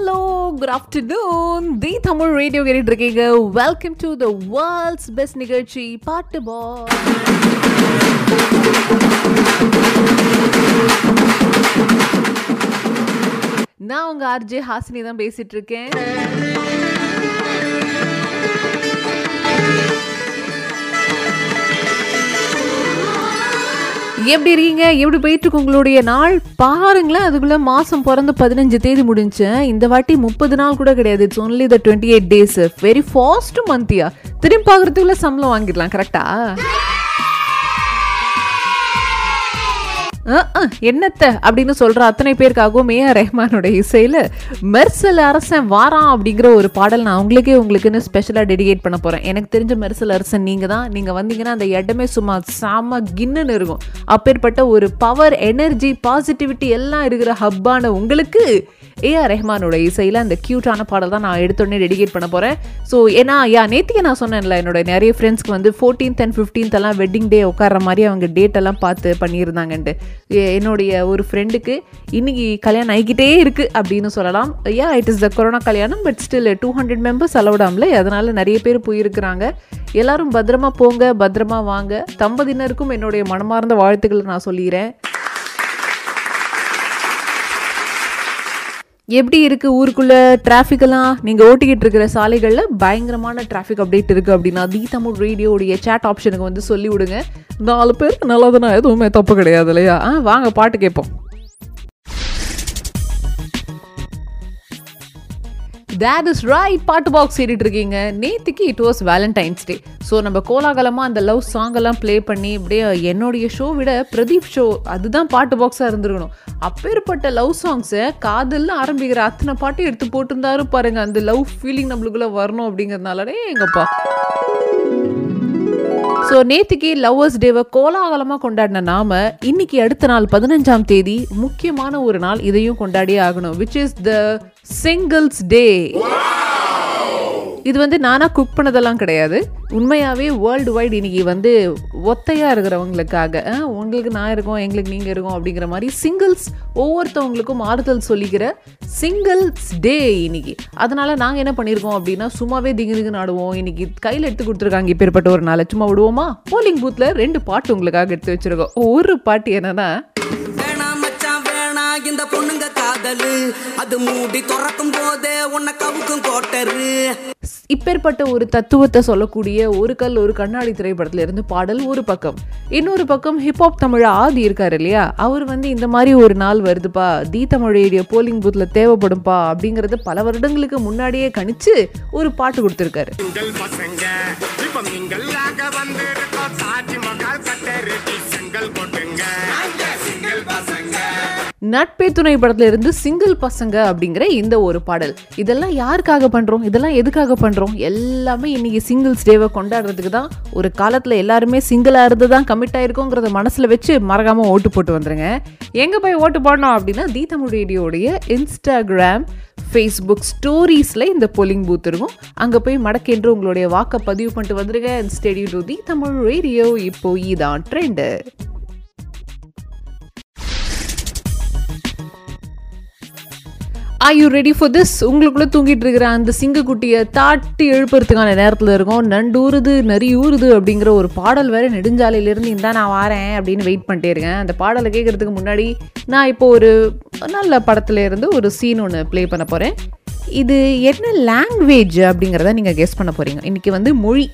Hello good afternoon the Tamil radio கேட்டுட்டு இருக்கீங்க. Welcome to the world's best நிகழ்ச்சி பாட்டு பா நான் உங்க ஆர்ஜே ஹாசினி தான் பேசிட்டு இருக்கேன். எப்படி இருக்கீங்க? எப்படி போயிட்டு இருக்கு உங்களுடைய நாள்? பாருங்களேன் அதுக்குள்ள மாசம் பிறந்து பதினஞ்சு தேதி முடிஞ்சு இந்த வாட்டி முப்பது நாள் கூட கிடையாது. It's only the twenty eight days very fast மந்த்தியா திரும்பி பார்க்கறதுக்குள்ள சம்பளம் வாங்கிடலாம் கரெக்டா என்னத்த அப்படின்னு சொல்ற அத்தனை பேருக்காகவும் ஏஆர் ரஹ்மானோட இசையில மெர்சல் அரசன் வாரான் அப்படிங்கிற ஒரு பாடல் நான் உங்களுக்கே உங்களுக்குன்னு ஸ்பெஷலாக டெடிகேட் பண்ண போறேன். எனக்கு தெரிஞ்ச மெர்சல் அரசன் நீங்க தான் நீங்க வந்தீங்கன்னா அந்த இடமே சும்மா சாம கின்னுன்னு இருக்கும். அப்பேற்பட்ட ஒரு பவர் எனர்ஜி பாசிட்டிவிட்டி எல்லாம் இருக்கிற ஹப்பான உங்களுக்கு ஏஆர் ரஹ்மானோட இசையில் அந்த க்யூட்டான பாடல் தான் நான் எடுத்தோடனே டெடிகேட் பண்ண போகிறேன் ஸோ ஏன்னா யா நேத்திக்கு நான் சொன்னேன்ல என்னோட நிறைய ஃப்ரெண்ட்ஸ்க்கு வந்து ஃபோர்டீன்த் அண்ட் ஃபிஃப்டீன்த் எல்லாம் வெட்டிங் டே உட்கார மாதிரி அவங்க டேட் எல்லாம் பார்த்து பண்ணியிருந்தாங்கன்ட்டு. என்னுடைய ஒரு ஃப்ரெண்டுக்கு இன்னைக்கு கல்யாணம் ஆகிக்கிட்டே இருக்குது அப்படின்னு சொல்லலாம். Yeah it is the corona கல்யாணம் but still two hundred members அலவுடாமல அதனால் நிறைய பேர் போயிருக்கிறாங்க. எல்லாரும் பத்திரமா போங்க பத்திரமா வாங்க. தம்பதியினருக்கும் என்னுடைய மனமார்ந்த வாழ்த்துக்களை நான் சொல்லிடுறேன் எப்படி இருக்குது ஊருக்குள்ளே டிராஃபிக்கெல்லாம் நீங்கள் ஓட்டிக்கிட்டு இருக்கிற சாலைகளில் பயங்கரமான டிராஃபிக் அப்டேட் இருக்குது அப்படின்னா தி தமிழ் ரேடியோடைய சேட் ஆப்ஷனுக்கு வந்து சொல்லி விடுங்க நாலு பேருக்கு நல்லதுன்னா எதுவுமே தப்பு கிடையாது இல்லையா? ஆ வாங்க பாட்டு கேட்போம். தேட் இஸ் ரைட் பாட்டு பாக்ஸ் ஏறிட்டு இருக்கீங்க. நேத்திக்கு it was valentine's day so நம்ம கோலாகலமாக அந்த லவ் சாங் எல்லாம் ப்ளே பண்ணி இப்படியே என்னுடைய ஷோ விட பிரதீப் ஷோ அதுதான் பாட்டு பாக்ஸாக இருந்திருக்கணும். அப்பேற்பட்ட லவ் சாங்ஸை காதலில் ஆரம்பிக்கிற அத்தனை பாட்டையும் எடுத்து போட்டிருந்தாரு பாருங்க. அந்த லவ் ஃபீலிங் நம்மளுக்குள்ள வரணும் அப்படிங்கிறதுனாலே எங்கப்பா ஸோ நேத்திக்கு லவ்வர்ஸ் டேவை கோலாகலமாக கொண்டாடின நாம இன்னைக்கு அடுத்த நாள் பதினஞ்சாம் தேதி முக்கியமான ஒரு நாள் இதையும் கொண்டாடியே ஆகணும் which is the singles day இது வந்து நானாக குக் பண்ணதெல்லாம் கிடையாது. உண்மையாகவே வேர்ல்டு வைடு இன்னைக்கு வந்து ஒத்தையாக இருக்கிறவங்களுக்காக உங்களுக்கு நான் இருக்கோம் எங்களுக்கு நீங்கள் இருக்கோம் அப்படிங்கிற மாதிரி சிங்கிள்ஸ் ஒவ்வொருத்தவங்களுக்கும் ஆறுதல் சொல்லிக்கிற சிங்கிள்ஸ் டே இன்னைக்கு. அதனால் நாங்கள் என்ன பண்ணியிருக்கோம் அப்படின்னா சும்மாவே திங்கு திங்கு நாடுவோம் இன்னைக்கு கையில் எடுத்து கொடுத்துருக்காங்க இப்பேற்பட்ட ஒரு நாளை. சும்மா விடுவோமா? போலிங் பூத்தில் ரெண்டு பாட்டு உங்களுக்காக எடுத்து வச்சுருக்கோம். ஒரு பாட்டு என்னன்னா மச்சான் இந்த பொண்ணுங்க காதலு அது மூடி திறக்கும் போதே உன்னை கவுக்கும் கோட்டரு. இப்பேற்பட்ட ஒரு தத்துவத்தை சொல்லக்கூடிய ஒரு கல் ஒரு கண்ணாடி திரைப்படத்துல இருந்து பாடல் ஒரு பக்கம். இன்னொரு பக்கம் ஹிப்ஹாப் தமிழ் ஆதி இருக்காரு இல்லையா? அவர் வந்து இந்த மாதிரி ஒரு நாள் வருதுப்பா தி தமிழ் ரேடியோ போலிங் பூத்ல தேவைப்படும்பா அப்படிங்கறது பல வருடங்களுக்கு முன்னாடியே கணிச்சு ஒரு பாட்டு கொடுத்துருக்காரு. சிங்கள் பசங்க நட்பே துணை படத்துல இருந்து சிங்கிள் பசங்க அப்படிங்கிற இந்த ஒரு பாடல். இதெல்லாம் யாருக்காக பண்றோம்? இதெல்லாம் எதுக்காக பண்றோம்? எல்லாமே இன்னைக்கு சிங்கிள்ஸ் டேவை கொண்டாடுறதுக்கு தான் ஒரு காலத்துல எல்லாருமே சிங்கிளா இருந்து தான் கமிட் ஆயிருக்கோங்கிறத மனசுல வச்சு மறக்காம ஓட்டு போட்டு வந்துருங்க. எங்க போய் ஓட்டு போடணும் அப்படின்னா தி ரேடியோடைய இன்ஸ்டாகிராம் ஃபேஸ்புக் ஸ்டோரீஸில் இந்த போலிங் பூத் இருக்கும். அங்கே போய் மடக்கென்று உங்களுடைய வாக்கை பதிவு பண்ணிட்டு வந்துருங்க. Stay tuned to the Tamil radio. இப்போ இதான் trend I you ready for this உங்களுக்குள்ளே தூங்கிட்டு இருக்கிற அந்த சிங்கக்குட்டியை தாட்டி எழுப்புறதுக்கான நேரத்தில் இருக்கும். நண்டூருது நரி ஊறுது அப்படிங்கிற ஒரு பாடல் வேறு நெடுஞ்சாலையிலேருந்து இந்தா நான் வாரேன் அப்படின்னு வெயிட் பண்ணிட்டே இருக்கேன். அந்த பாடலை கேட்குறதுக்கு முன்னாடி நான் இப்போ ஒரு நல்ல படத்துல இருந்து ஒரு சீன் ஒன்று ப்ளே பண்ண போகிறேன் இது என்ன லாங்குவேஜ் அப்படிங்கிறத நீங்கள் கெஸ் பண்ண போகிறீங்க இன்றைக்கி வந்து மொழி.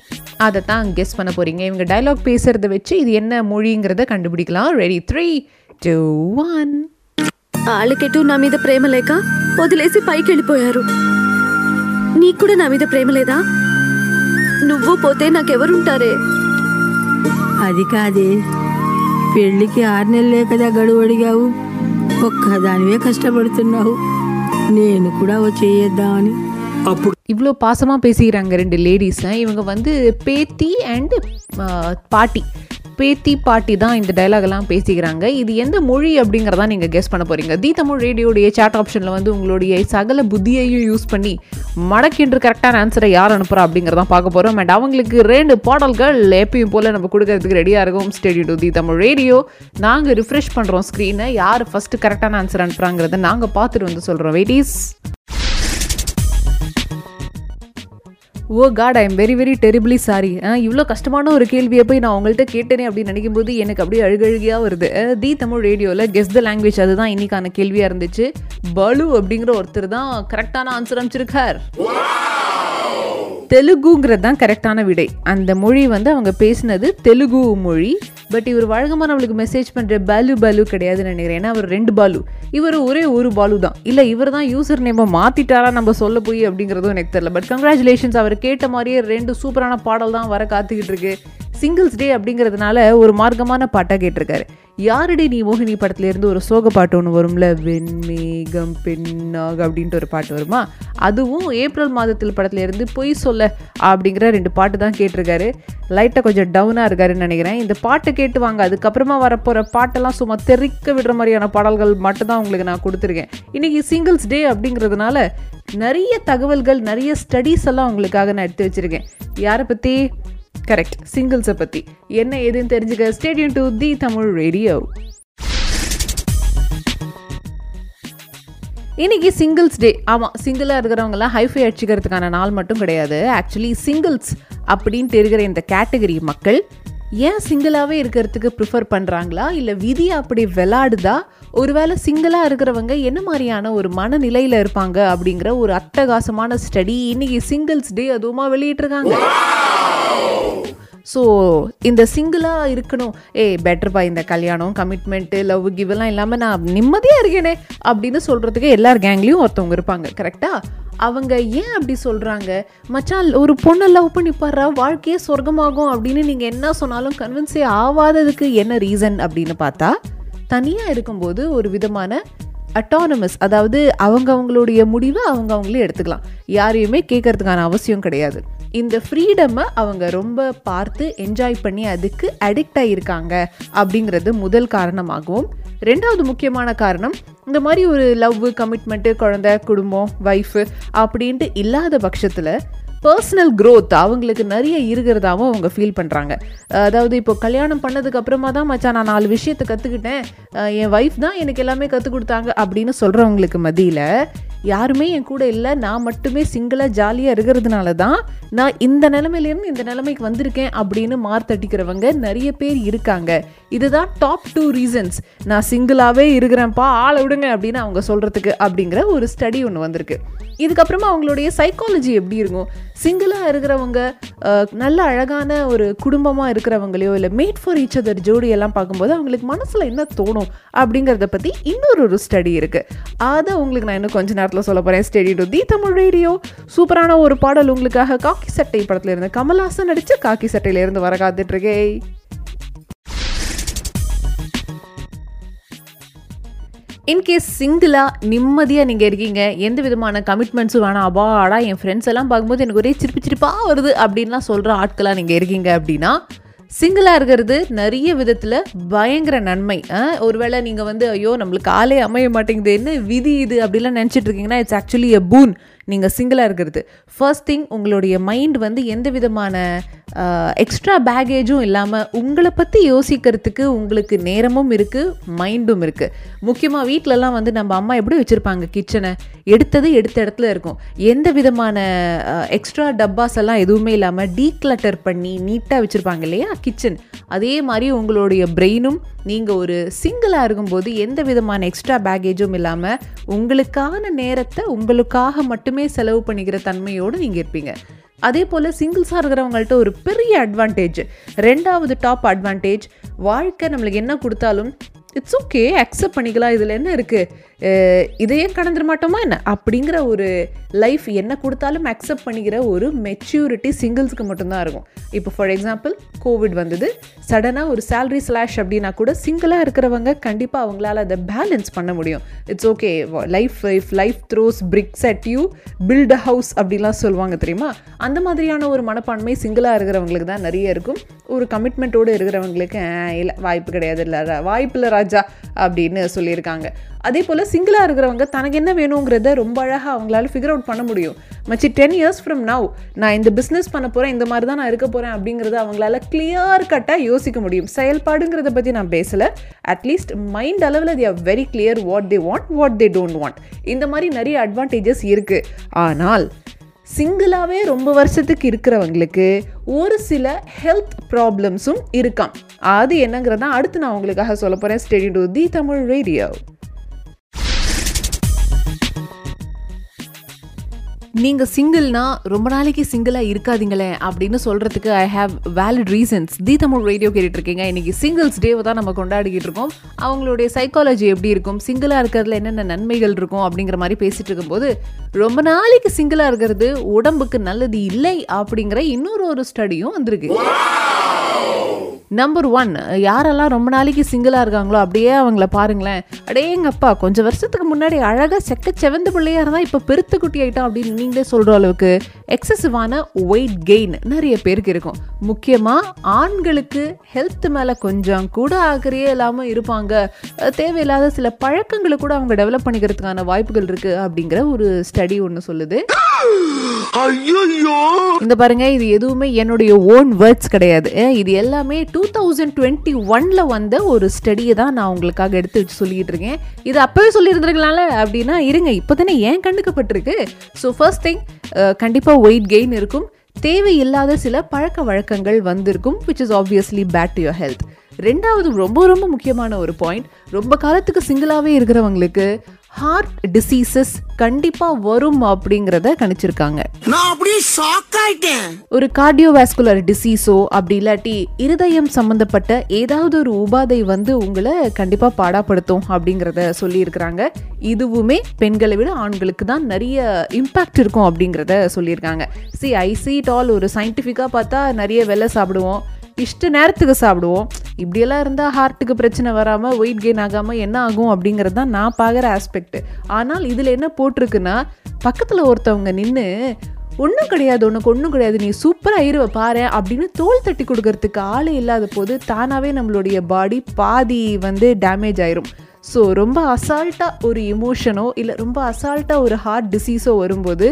அதை தான் கெஸ் பண்ண போகிறீங்க இவங்க டயலாக் பேசுகிறத வச்சு இது என்ன மொழிங்கிறத கண்டுபிடிக்கலாம். ரெடி த்ரீ டூ ஒன் ఆళ్ళకెటు నా మీద ప్రేమ లేక వదిలేసి పైకి వెళ్ళిపోయారు నీకు కూడా నా మీద ప్రేమ లేదా నువ్వు పోతే నాకెవరుంటారే అది కాదే పెళ్ళికి ఆరు నెలలే కదా గడువు అడిగావు ఒక్కదానివే కష్టపడుతున్నావు నేను కూడా ఓ చేయొద్దామని இவ்வளோ பாசமாக பேசிக்கிறாங்க ரெண்டு லேடிஸ் இவங்க வந்து பேத்தி அண்ட் பாட்டி பேத்தி பாட்டி தான் இந்த dialogue பேசிக்கிறாங்க. இது எந்த மொழி அப்படிங்கிறதா நீங்கள் கெஸ் பண்ண போகிறீங்க தி தமிழ் ரேடியோடைய சேட் ஆப்ஷனில் வந்து உங்களுடைய சகல புத்தியையும் யூஸ் பண்ணி மடக்கென்று கரெக்டான ஆன்சரை யார் அனுப்புகிறா அப்படிங்கிறதான் பார்க்க போகிறோம் அண்ட் அவங்களுக்கு ரெண்டு பாடல்கள் எப்பயும் போல் நம்ம கொடுக்கறதுக்கு ரெடியாக இருக்கும். Stay tuned to the Tamil radio. நாங்கள் ரிஃப்ரெஷ் பண்ணுறோம் ஸ்க்ரீனை யார் ஃபஸ்ட்டு கரெக்டான ஆன்சர் அனுப்புகிறாங்கிறத நாங்கள் பார்த்துட்டு வந்து சொல்கிறோம் வெயிட்டீஸ் ஓ god I am very very terribly sorry இவ்வளோ கஷ்டமான ஒரு கேள்வியை போய் நான் உங்கள்கிட்ட கேட்டேனே அப்படின்னு நினைக்கும் போது எனக்கு அப்படியே அழுகழுகியாக வருது. தி தமிழ் ரேடியோவில் கெஸ் த லாங்குவேஜ் அதுதான் இன்னைக்கான கேள்வியாக இருந்துச்சு. பலு அப்படிங்கிற ஒருத்தர் தான் கரெக்டான ஆன்சர் அமைச்சிருக்கார் தெலுங்குங்கிறது தான் கரெக்டான விடை. அந்த மொழி வந்து அவங்க பேசினது தெலுங்கு மொழி. பட் இவர் வழக்கமாக நம்மளுக்கு மெசேஜ் பண்ணுற பாலு பாலு கிடையாதுன்னு நினைக்கிறேன். ஏன்னா அவர் ரெண்டு பாலு. இவர் ஒரே ஒரு பாலு தான். இல்லை இவர் தான் யூசர் நேமை மாற்றிட்டாரா நம்ம சொல்ல போய் அப்படிங்கிறதும் எனக்கு தெரியல. பட் கங்க்ராச்சுலேஷன்ஸ் அவர் கேட்ட மாதிரியே ரெண்டு சூப்பரான பாடல் தான் வர காத்துக்கிட்டு இருக்கு. சிங்கிள்ஸ் டே அப்படிங்கிறதுனால ஒரு மார்க்கமான பாட்டாக கேட்டிருக்காரு. யாரடி நீ மோகினி படத்துலேருந்து ஒரு சோக பாட்டு ஒன்று வரும்ல? வெண்மேகம் பெண்ணாக அப்படின்ட்டு ஒரு பாட்டு வருமா? அதுவும் ஏப்ரல் மாதத்தில் படத்துலேருந்து பொய் சொல்ல அப்படிங்கிற ரெண்டு பாட்டு தான் கேட்டிருக்காரு. லைட்டாக கொஞ்சம் டவுனாக இருக்காருன்னு நினைக்கிறேன். இந்த பாட்டு கேட்டு வாங்க. அதுக்கப்புறமா வரப்போகிற பாட்டெல்லாம் சும்மா தெறிக்க விடுற மாதிரியான பாடல்கள் மட்டும்தான் உங்களுக்கு நான் கொடுத்துருக்கேன். இன்றைக்கி சிங்கிள்ஸ் டே அப்படிங்கிறதுனால நிறைய தகவல்கள் நிறைய ஸ்டடீஸ் எல்லாம் உங்களுக்காக நான் எடுத்து வச்சிருக்கேன். யாரை பற்றி கரெக்ட் சிங்கிள்ஸை பற்றி என்ன ஏதுன்னு தெரிஞ்சுக்க stay tuned to the Tamil radio இன்னைக்கு சிங்கிள்ஸ் டே ஆமாம் சிங்கிளாக இருக்கிறவங்கலாம் ஹைஃபை அடிச்சுக்கிறதுக்கான நாள் மட்டும் கிடையாது. ஆக்சுவலி சிங்கிள்ஸ் அப்படின்ட்டு இருக்கிற இந்த கேட்டகரி மக்கள் ஏன் சிங்கிளாகவே இருக்கிறதுக்கு ப்ரிஃபர் பண்ணுறாங்களா இல்லை விதி அப்படி விளாடுதா? ஒருவேளை சிங்கிளாக இருக்கிறவங்க என்ன மாதிரியான ஒரு மனநிலையில் இருப்பாங்க அப்படிங்கிற ஒரு அட்டகாசமான ஸ்டடி இன்னைக்கு சிங்கிள்ஸ் டே அதுவுமா வெளியிட்டிருக்காங்க. ஸோ இந்த சிங்கிளாக இருக்கணும். ஏய் பெட்டர்ப்பா இந்த கல்யாணம் கமிட்மெண்ட்டு லவ் கிவெல்லாம் இல்லாமல் நான் நிம்மதியாக இருக்கேனே அப்படின்னு சொல்கிறதுக்கு எல்லார் கேங்லேயும் ஒருத்தவங்க இருப்பாங்க கரெக்டாக அவங்க ஏன் அப்படி சொல்கிறாங்க மச்சான் ஒரு பொண்ணை லவ் பண்ணி பாடுறா வாழ்க்கையே சொர்க்கமாகும் அப்படின்னு நீங்கள் என்ன சொன்னாலும் கன்வின்ஸே ஆகாததுக்கு என்ன ரீசன் அப்படின்னு பார்த்தா தனியாக இருக்கும்போது ஒரு விதமான அட்டானமஸ் அதாவது அவங்க அவங்களுடைய முடிவை அவங்க அவங்களே எடுத்துக்கலாம். யாரையுமே கேட்கறதுக்கான அவசியம் கிடையாது. இந்த ஃப்ரீடமை அவங்க ரொம்ப பார்த்து என்ஜாய் பண்ணி அதுக்கு அடிக்ட் ஆகியிருக்காங்க அப்படிங்கிறது முதல் காரணமாகவும் ரெண்டாவது முக்கியமான காரணம் இந்த மாதிரி ஒரு லவ் கமிட்மெண்ட்டு குழந்தை குடும்பம் ஒய்ஃபு அப்படின்ட்டு இல்லாத பட்சத்தில் பர்சனல் க்ரோத் அவங்களுக்கு நிறைய இருக்கிறதாவும் அவங்க ஃபீல் பண்ணுறாங்க அதாவது இப்போ கல்யாணம் பண்ணதுக்கு அப்புறமா தான் மச்சான் நான் நாலு விஷயத்தை கற்றுக்கிட்டேன் என் ஒய்ஃப் தான் எனக்கு எல்லாமே கற்றுக் கொடுத்தாங்க அப்படின்னு சொல்கிறவங்களுக்கு மதியில் யாருமே என் கூட இல்லை நான் மட்டுமே சிங்கிளாக ஜாலியாக இருக்கிறதுனால தான் நான் இந்த நிலமையிலேருந்து இந்த நிலைமைக்கு வந்திருக்கேன் அப்படின்னு மார்த்தட்டிக்கிறவங்க நிறைய பேர் இருக்காங்க. இதுதான் டாப் டூ ரீசன்ஸ் நான் சிங்கிளாகவே இருக்கிறேன்ப்பா ஆளை விடுங்க அப்படின்னு அவங்க சொல்கிறதுக்கு அப்படிங்கிற ஒரு ஸ்டடி ஒன்று வந்திருக்கு. இதுக்கப்புறமா அவங்களுடைய சைக்காலஜி எப்படி இருக்கும்? சிங்கிளாக இருக்கிறவங்க நல்ல அழகான ஒரு குடும்பமாக இருக்கிறவங்களையோ இல்லை மேட் ஃபார் ஈச் அதர் ஜோடியெல்லாம் பார்க்கும்போது அவங்களுக்கு மனசில் என்ன தோணும் அப்படிங்கிறத பற்றி இன்னொரு ஒரு ஸ்டடி இருக்குது அதை உங்களுக்கு நான் இன்னும் கொஞ்ச நேரத்தில் சொல்ல போகிறேன் stay tuned to the Tamil radio சூப்பரான ஒரு பாடல் உங்களுக்காக காக்கி சட்டை படத்தில் இருந்து கமல்ஹாசன் நடிச்சு காக்கி சட்டையிலேருந்து வர காத்துட்ருக்கே இன்கேஸ் சிங்கிளாக நிம்மதியாக நீங்கள் இருக்கீங்க எந்த விதமான கமிட்மெண்ட்ஸும் வேணாம் அபாடா என் ஃப்ரெண்ட்ஸ் எல்லாம் பார்க்கும்போது எனக்கு ஒரே சிரிப்பு சிரிப்பாக வருது அப்படின்லாம் சொல்கிற ஆட்களாக நீங்கள் இருக்கீங்க அப்படின்னா சிங்கிளாக இருக்கிறது நிறைய விதத்தில் பயங்கர நன்மை. ஒருவேளை நீங்கள் வந்து ஐயோ நம்மளுக்கு ஆளே அமைய மாட்டேங்குது என்ன விதி இது அப்படிலாம் நினச்சிட்டு இருக்கீங்கன்னா இட்ஸ் ஆக்சுவலி எ பூன் நீங்கள் சிங்கிளாக இருக்கிறது. ஃபர்ஸ்ட் திங் உங்களுடைய மைண்ட் வந்து எந்த விதமான எக்ஸ்ட்ரா பேகேஜும் இல்லாமல் உங்களை பற்றி யோசிக்கிறதுக்கு உங்களுக்கு நேரமும் இருக்குது மைண்டும் இருக்குது முக்கியமாக வீட்டிலலாம் வந்து நம்ம அம்மா எப்படி வச்சுருப்பாங்க? கிச்சனை எடுத்தது எடுத்த இடத்துல இருக்கும். எந்த விதமான எக்ஸ்ட்ரா டப்பாஸ் எல்லாம் எதுவுமே இல்லாமல் டீக்ளட்டர் பண்ணி நீட்டாக வச்சுருப்பாங்க இல்லையா? கிச்சன் அதே மாதிரி உங்களுடைய பிரெயினும் நீங்கள் ஒரு சிங்கிளாக இருக்கும்போது எந்த விதமான எக்ஸ்ட்ரா பேகேஜும் இல்லாமல் உங்களுக்கான நேரத்தை உங்களுக்காக மட்டுமே செலவு பண்ணிக்கிற தன்மையோடு நீங்கள் இருப்பீங்க. அதே போல் சிங்கிள்ஸாக இருக்கிறவங்கள்ட்ட ஒரு பெரிய அட்வான்டேஜ் ரெண்டாவது டாப் அட்வான்டேஜ் வாழ்க்கை நம்மளுக்கு என்ன கொடுத்தாலும் இட்ஸ் ஓகே அக்செப்ட் பண்ணிக்கலாம் இதில் என்ன இருக்குது இதையே கடந்துட மாட்டோமா என்ன? அப்படிங்கிற ஒரு லைஃப் என்ன கொடுத்தாலும் அக்செப்ட் பண்ணிக்கிற ஒரு மெச்சூரிட்டி சிங்கிள்ஸ்க்கு மட்டும்தான் இருக்கும். இப்போ ஃபார் எக்ஸாம்பிள் கோவிட் வந்தது. சடனாக ஒரு சேலரி ஸ்லாஷ் அப்படின்னா கூட சிங்கிளாக இருக்கிறவங்க கண்டிப்பாக அவங்களால அதை பேலன்ஸ் பண்ண முடியும். It's okay life if life throws bricks at you build a house அப்படிலாம் சொல்லுவாங்க தெரியுமா? அந்த மாதிரியான ஒரு மனப்பான்மை சிங்கிளாக இருக்கிறவங்களுக்கு தான் நிறைய இருக்கும். ஒரு கமிட்மெண்ட்டோடு இருக்கிறவங்களுக்கு இல்லை வாய்ப்பு கிடையாது. இல்லை வாய்ப்பு இல்லை ராஜா அப்படின்னு சொல்லியிருக்காங்க. அதே போல் சிங்கிளாக இருக்கிறவங்க தனக்கு என்ன வேணுங்கிறத ரொம்ப அழகாக அவங்களால ஃபிகர் அவுட் பண்ண முடியும். மச்சி டென் இயர்ஸ் ஃப்ரம் நவ் நான் இந்த பிஸ்னஸ் பண்ண போகிறேன் இந்த மாதிரி தான் நான் இருக்க போகிறேன் அப்படிங்கிறத அவங்களால கிளியர் கட்டாக யோசிக்க முடியும். செயல்பாடுங்கிறத பற்றி நான் பேசலை. அட்லீஸ்ட் மைண்ட் அளவில் they are very clear what they want what they don't want இந்த மாதிரி நிறைய அட்வான்டேஜஸ் இருக்குது ஆனால் சிங்கிளாகவே ரொம்ப வருஷத்துக்கு இருக்கிறவங்களுக்கு ஒரு சில ஹெல்த் ப்ராப்ளம்ஸும் இருக்காம். அது என்னங்கிறத அடுத்து நான் உங்களுக்காக சொல்ல போகிறேன் stay tuned to the Tamil radio நீங்கள் சிங்கிள்னா ரொம்ப நாளைக்கு சிங்கிளாக இருக்காதீங்களே அப்படின்னு சொல்கிறதுக்கு I have valid reasons the Tamil radio கேட்டுட்ருக்கீங்க. இருக்கீங்க சிங்கிள்ஸ் டேவை தான் நம்ம கொண்டாடிக்கிட்டு இருக்கோம். அவங்களுடைய சைக்காலஜி எப்படி இருக்கும்? சிங்கிளாக இருக்கிறதுல என்னென்ன நன்மைகள் இருக்கும் அப்படிங்கிற மாதிரி பேசிகிட்டு இருக்கும்போது ரொம்ப நாளைக்கு சிங்கிளாக இருக்கிறது உடம்புக்கு நல்லது இல்லை அப்படிங்கிற இன்னொரு ஒரு ஸ்டடியும் வந்திருக்கு. நம்பர் ஒன் யாரெல்லாம் ரொம்ப நாளைக்கு சிங்கிளாக இருக்காங்களோ அப்படியே அவங்கள பாருங்களேன். அடே எங்கள் அப்பா கொஞ்சம் வருஷத்துக்கு முன்னாடி அழகாக செக்க செவந்த பிள்ளையா இருந்தால் இப்போ பெருத்து குட்டி ஆயிட்டோம் அப்படின்னு நீங்களே சொல்கிற அளவுக்கு எக்ஸசிவான வெயிட் கெயின் நிறைய பேருக்கு இருக்கும். முக்கியமாக ஆண்களுக்கு ஹெல்த் மேலே கொஞ்சம் கூட ஆக்கிரியே இல்லாமல் இருப்பாங்க. தேவையில்லாத சில பழக்கங்களை கூட அவங்க டெவலப் பண்ணிக்கிறதுக்கான வாய்ப்புகள் இருக்குது அப்படிங்கிற ஒரு ஸ்டடி ஒன்று சொல்லுது. இந்த பாருங்க இது எதுவுமே என்னுடைய ஓன் வேர்ட்ஸ் கிடையாது. இது எல்லாமே டூ தௌசண்ட் டுவெண்ட்டி ஒன்ல வந்த ஒரு ஸ்டடியை தான் நான் உங்களுக்காக எடுத்து வச்சு சொல்லிட்டு இருக்கேன். இது அப்பவே சொல்லியிருந்திருக்கலாம்ல? அப்படின்னா இருங்க இப்போதானே ஏன் கண்ணுக்கு பட்டிருக்கு. ஸோ ஃபர்ஸ்ட் திங் கண்டிப்பாக வெயிட் கெயின் இருக்கும். தேவையில்லாத சில பழக்க வழக்கங்கள் வந்திருக்கும் which is obviously bad to your health ரெண்டாவது ரொம்ப ரொம்ப முக்கியமான ஒரு பாயிண்ட் ரொம்ப காலத்துக்கு சிங்கிளாகவே இருக்கிறவங்களுக்கு ஹார்ட் டிசீசஸ் கண்டிப்பாக வரும் அப்படிங்கிறத கணிச்சிருக்காங்க. நான் அப்படியே ஷாக் ஆயிட்டேன். ஒரு கார்டியோவாஸ்குலர் டிசீஸோ அப்படி இல்லாட்டி இருதயம் சம்பந்தப்பட்ட ஏதாவது ஒரு உபாதை வந்து உங்களை கண்டிப்பாக பாடாப்படுத்தும் அப்படிங்கிறத சொல்லியிருக்கிறாங்க. இதுவுமே பெண்களை விட ஆண்களுக்கு தான் நிறைய இம்பேக்ட் இருக்கும் அப்படிங்கிறத சொல்லியிருக்காங்க. See I see it all. ஒரு சயின்டிஃபிக்காக பார்த்தா நிறைய வெள்ளை சாப்பிடுவோம். இஷ்ட நேரத்துக்கு சாப்பிடுவோம். இப்படியெல்லாம் இருந்தால் ஹார்ட்டுக்கு பிரச்சனை வராமல் வெயிட் கெயின் ஆகாமல் என்ன ஆகும் அப்படிங்கிறது தான் நான் பார்க்குற ஆஸ்பெக்ட் ஆனால் இதில் என்ன போட்டிருக்குன்னா பக்கத்தில் ஒருத்தவங்க நின்று ஒன்றும் கிடையாது உனக்கு ஒன்றும் கிடையாது நீ சூப்பராக இருவ பாரு அப்படின்னு தோல் தட்டி கொடுக்கறதுக்கு ஆளே இல்லாத போது தானாகவே நம்மளுடைய பாடி பாதி வந்து டேமேஜ் ஆயிரும். ஸோ ரொம்ப அசால்ட்டாக ஒரு இமோஷனோ இல்லை ரொம்ப அசால்ட்டாக ஒரு ஹார்ட் டிசீஸோ வரும்போது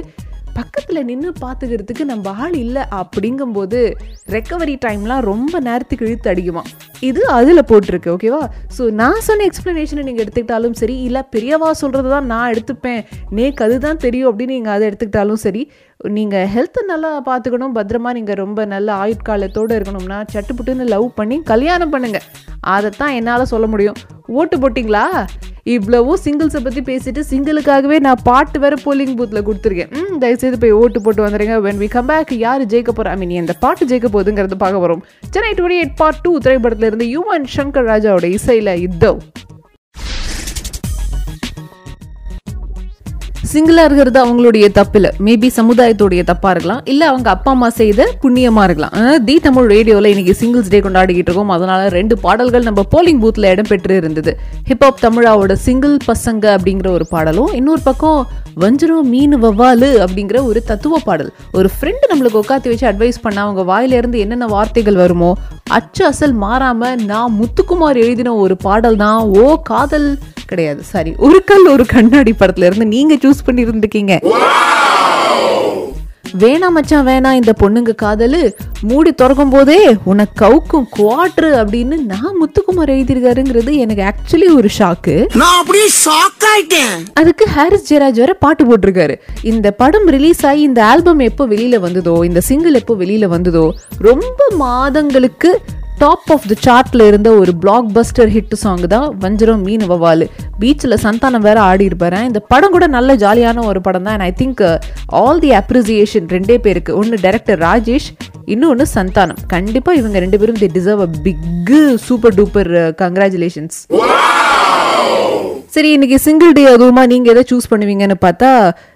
பக்கத்தில் நின்று பார்த்துக்கிறதுக்கு நம்ம ஆள் இல்லை அப்படிங்கும்போது ரெக்கவரி டைம்லாம் ரொம்ப நேரத்துக்கு இழுத்து அடிக்குமா இது அதில் போட்டிருக்கு ஓகேவா ஸோ நான் சொன்ன எக்ஸ்ப்ளனேஷனை நீங்கள் எடுத்துக்கிட்டாலும் சரி இல்லை பெரியவா சொல்கிறது தான் நான் எடுத்துப்பேன் நேக்கு அதுதான் தெரியும் அப்படின்னு நீங்கள் அதை எடுத்துக்கிட்டாலும் சரி நீங்கள் ஹெல்த்தை நல்லா பார்த்துக்கணும் பத்திரமா நீங்கள் ரொம்ப நல்ல ஆயுட்காலத்தோடு இருக்கணும்னா சட்டுப்புட்டுன்னு லவ் பண்ணி கல்யாணம் பண்ணுங்கள் அதைத்தான் என்னால் சொல்ல முடியும். ஓட்டு போட்டிங்களா? இவ்வளவும் சிங்கிள்ஸை பற்றி பேசிட்டு சிங்கிளுக்காகவே நான் பாட்டு வேற போலிங் பூத்தில் கொடுத்துருக்கேன். ம் தயவுசெய்து போய் ஓட்டு போட்டு வந்துடுங்க வென் வி கம் பேக் யார் ஜெயிக்க போகிறா ஐ மீன் எந்த பாட்டு ஜெயிக்க போகுதுங்கிறது பார்க்க வரும். Chennai twenty eight part two திரைப்படத்தில் இருந்து யுவன் சங்கர் ராஜாவோட இசையில் இதோ. சிங்கிளாக இருக்கிறது அவங்களுடைய தப்பு இல்லை மேபி சமுதாயத்துடைய தப்பாக இருக்கலாம். இல்லை அவங்க அப்பா அம்மா செய்த புண்ணியமாக இருக்கலாம். தி தமிழ் ரேடியோவில் இன்னைக்கு சிங்கிள்ஸ் டே கொண்டாடிக்கிட்டு இருக்கோம். அதனால ரெண்டு பாடல்கள் நம்ம போலிங் பூத்தில் இடம்பெற்று இருந்தது. ஹிப்ஹாப் தமிழாவோட சிங்கிள் பசங்க அப்படிங்கிற ஒரு பாடலும் இன்னொரு பக்கம் வஞ்சரம் மீன் வவ்வாலு அப்படிங்கிற ஒரு தத்துவ பாடல். ஒரு ஃப்ரெண்டு நம்மளுக்கு உட்காந்து வச்சு அட்வைஸ் பண்ண அவங்க வாயிலிருந்து என்னென்ன வார்த்தைகள் வருமோ அச்சு அசல் மாறாம நான் முத்துக்குமார் எழுதின ஒரு பாடல் தான் ஓ காதல் கிடையாது. சாரி ஒரு கல் ஒரு கண்ணாடி படத்துல இருந்து நீங்க சூஸ் பண்ணி இருந்திருக்கீங்க வேணாம் மச்சான் வேணாம் இந்த பொண்ணுங்க காதலு. மூடி திறக்கும் போதே உனக்கு கவுக்கும் குவாட்ரு அப்படின்னு நான் முத்துக்குமார் எழுதியிருக்காருங்கிறது எனக்கு ஆக்சுவலி ஒரு ஷாக்கு நான் அப்படியே ஷாக் ஆயிட்டேன். அதுக்கு ஹாரிஸ் ஜெயராஜ் வேற பாட்டு போட்டிருக்காரு. இந்த படம் ரிலீஸ் ஆகி இந்த ஆல்பம் எப்போ வெளியில வந்ததோ இந்த சிங்கிள் எப்போ வெளியில வந்ததோ ரொம்ப மாதங்களுக்கு டாப் ஆஃப் த சார்ட்ல இருந்த ஒரு பிளாக் பஸ்டர் ஹிட் சாங் தான் வஞ்சரம் மீன் வவாலு. பீச்சில் சந்தானம் வேற ஆடி இருப்பாரு இந்த படம் கூட நல்ல ஜாலியான ஒரு படம் தான். I think all the appreciation ரெண்டே பேருக்கு. ஒன்று டைரக்டர் ராஜேஷ் இன்னொன்று சந்தானம். கண்டிப்பாக இவங்க ரெண்டு பேரும் they deserve a big super duper congratulations சரி இன்னைக்கு சிங்கிள் டே அதுவுமா நீங்க எதை சூஸ் பண்ணுவீங்கன்னு பார்த்தா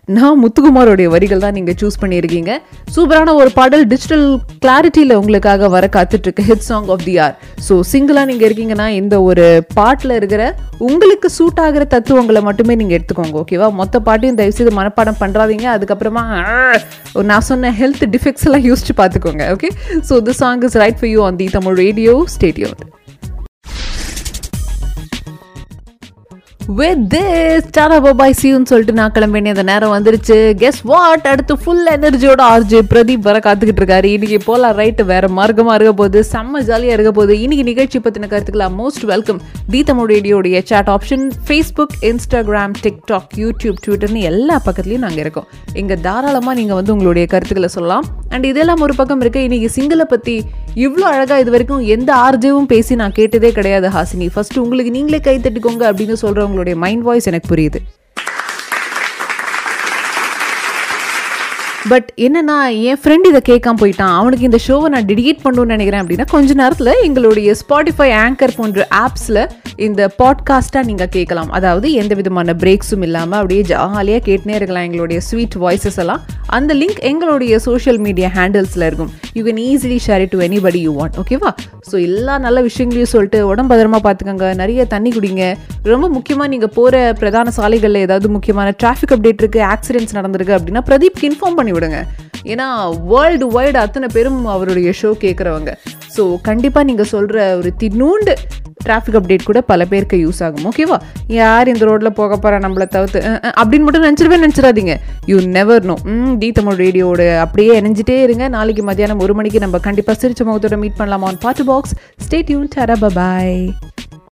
நான் முத்துக்குமாரோடைய வரிகள் தான் நீங்க சூஸ் பண்ணியிருக்கீங்க. சூப்பரான ஒரு பாடல் டிஜிட்டல் கிளாரிட்டியில் உங்களுக்காக வர காத்துட்ருக்கு hit song of the year so சிங்கிளா நீங்க இருக்கீங்கன்னா இந்த ஒரு பாட்டில் இருக்கிற உங்களுக்கு சூட் ஆகிற தத்துவங்களை மட்டுமே நீங்க எடுத்துக்கோங்க ஓகேவா மொத்த பாட்டையும் தயவுசெய்து மனப்பாடம் பண்ணுறாதீங்க அதுக்கப்புறமா நான் சொன்ன ஹெல்த் டிஃபெக்ட்ஸ் எல்லாம் யோசிச்சு பார்த்துக்கோங்க okay so the song is right for you on the Tamil radio studio with this tata bye bye சீன்னு சொல்லிட்டு நான் கிளம்ப வேண்டிய அந்த நேரம் வந்துருச்சு. கெஸ் வாட் அடுத்து ஃபுல் எனர்ஜியோட ஆர்ஜி பிரதீப் வர காத்துக்கிட்டு இருக்காரு. இன்னைக்கு போலாம் ரைட்டு வேற மார்க்கமாக இருக்க போகுது. செம்ம ஜாலியாக இருக்க போகுது. இன்னைக்கு நிகழ்ச்சி பற்றின கருத்துக்கலாம் most welcome the Tamil ரேடியோடைய chat option Facebook Instagram TikTok YouTube ட்விட்டர்னு எல்லா பக்கத்துலையும் நாங்கள் இருக்கோம். இங்கே தாராளமாக நீங்கள் வந்து உங்களுடைய கருத்துக்களை சொல்லலாம். அண்ட் இதெல்லாம் ஒரு பக்கம் இருக்க. இன்னைக்கு சிங்கிளை பற்றி இவ்வளோ அழகாக இது வரைக்கும் எந்த ஆர்ஜேவும் பேசி நான் கேட்டதே கிடையாது ஹாசினி. ஃபஸ்ட்டு உங்களுக்கு நீங்களே கை தட்டிக்கோங்க அப்படின்னு சொல்றவங்களுடைய மைண்ட் வாய்ஸ் எனக்கு புரியுது. பட் என்னென்னா என் ஃப்ரெண்ட் இதை கேட்காம போயிட்டான். அவனுக்கு இந்த ஷோவை நான் டெடிகேட் பண்ணணும்னு நினைக்கிறேன் அப்படின்னா கொஞ்ச நேரத்தில் எங்களுடைய ஸ்பாட்டிஃபை ஆங்கர் போன்ற ஆப்ஸில் இந்த பாட்காஸ்ட்டாக நீங்கள் கேட்கலாம். அதாவது எந்த விதமான பிரேக்ஸும் இல்லாமல் அப்படியே ஜாலியாக கேட்டுனே இருக்கலாம் எங்களுடைய ஸ்வீட் வாய்ஸஸ் எல்லாம். அந்த லிங்க் எங்களுடைய சோஷியல் மீடியா ஹேண்டில்ஸில் இருக்கும். You can easily share it to anybody you want ஓகேவா ஸோ எல்லா நல்ல விஷயங்களையும் சொல்லிட்டு உடம்பு பத்திரமா பார்த்துக்கோங்க நிறைய தண்ணி குடிங்க. ரொம்ப முக்கியமாக நீங்கள் போகிற பிரதான சாலைகளில் ஏதாவது முக்கியமான டிராஃபிக் அப்டேட் இருக்குது ஆக்சிடென்ட்ஸ் நடந்திருக்கு அப்படின்னா பிரதீப்க்கு இன்ஃபார்ம் பண்ணி விடுங்க. ஏன்னா வேர்ல்டு வைடு அத்தனை பேரும் அவருடைய ஷோ கேட்குறவங்க ஸோ கண்டிப்பாக நீங்கள் சொல்கிற ஒரு தின்னூண்டு டிராஃபிக் அப்டேட் கூட பல பேருக்கு யூஸ் ஆகும். ஓகேவா யார் இந்த ரோட்டில் போக போகிறா நம்மளை தவிர்த்து? அப்படின்னு மட்டும் நினச்சிடவே நினச்சிடாதீங்க you never know hmm the Tamil ரேடியோட அப்படியே இணைஞ்சிட்டே இருங்க. நாளைக்கு மத்தியானம் ஒரு மணிக்கு நம்ம கண்டிப்பாக சிரிச்ச முகத்தோட மீட் பண்ணலாம் பாட்டு பாக்ஸ் ஸ்டேட் யூன் டாடா பாய்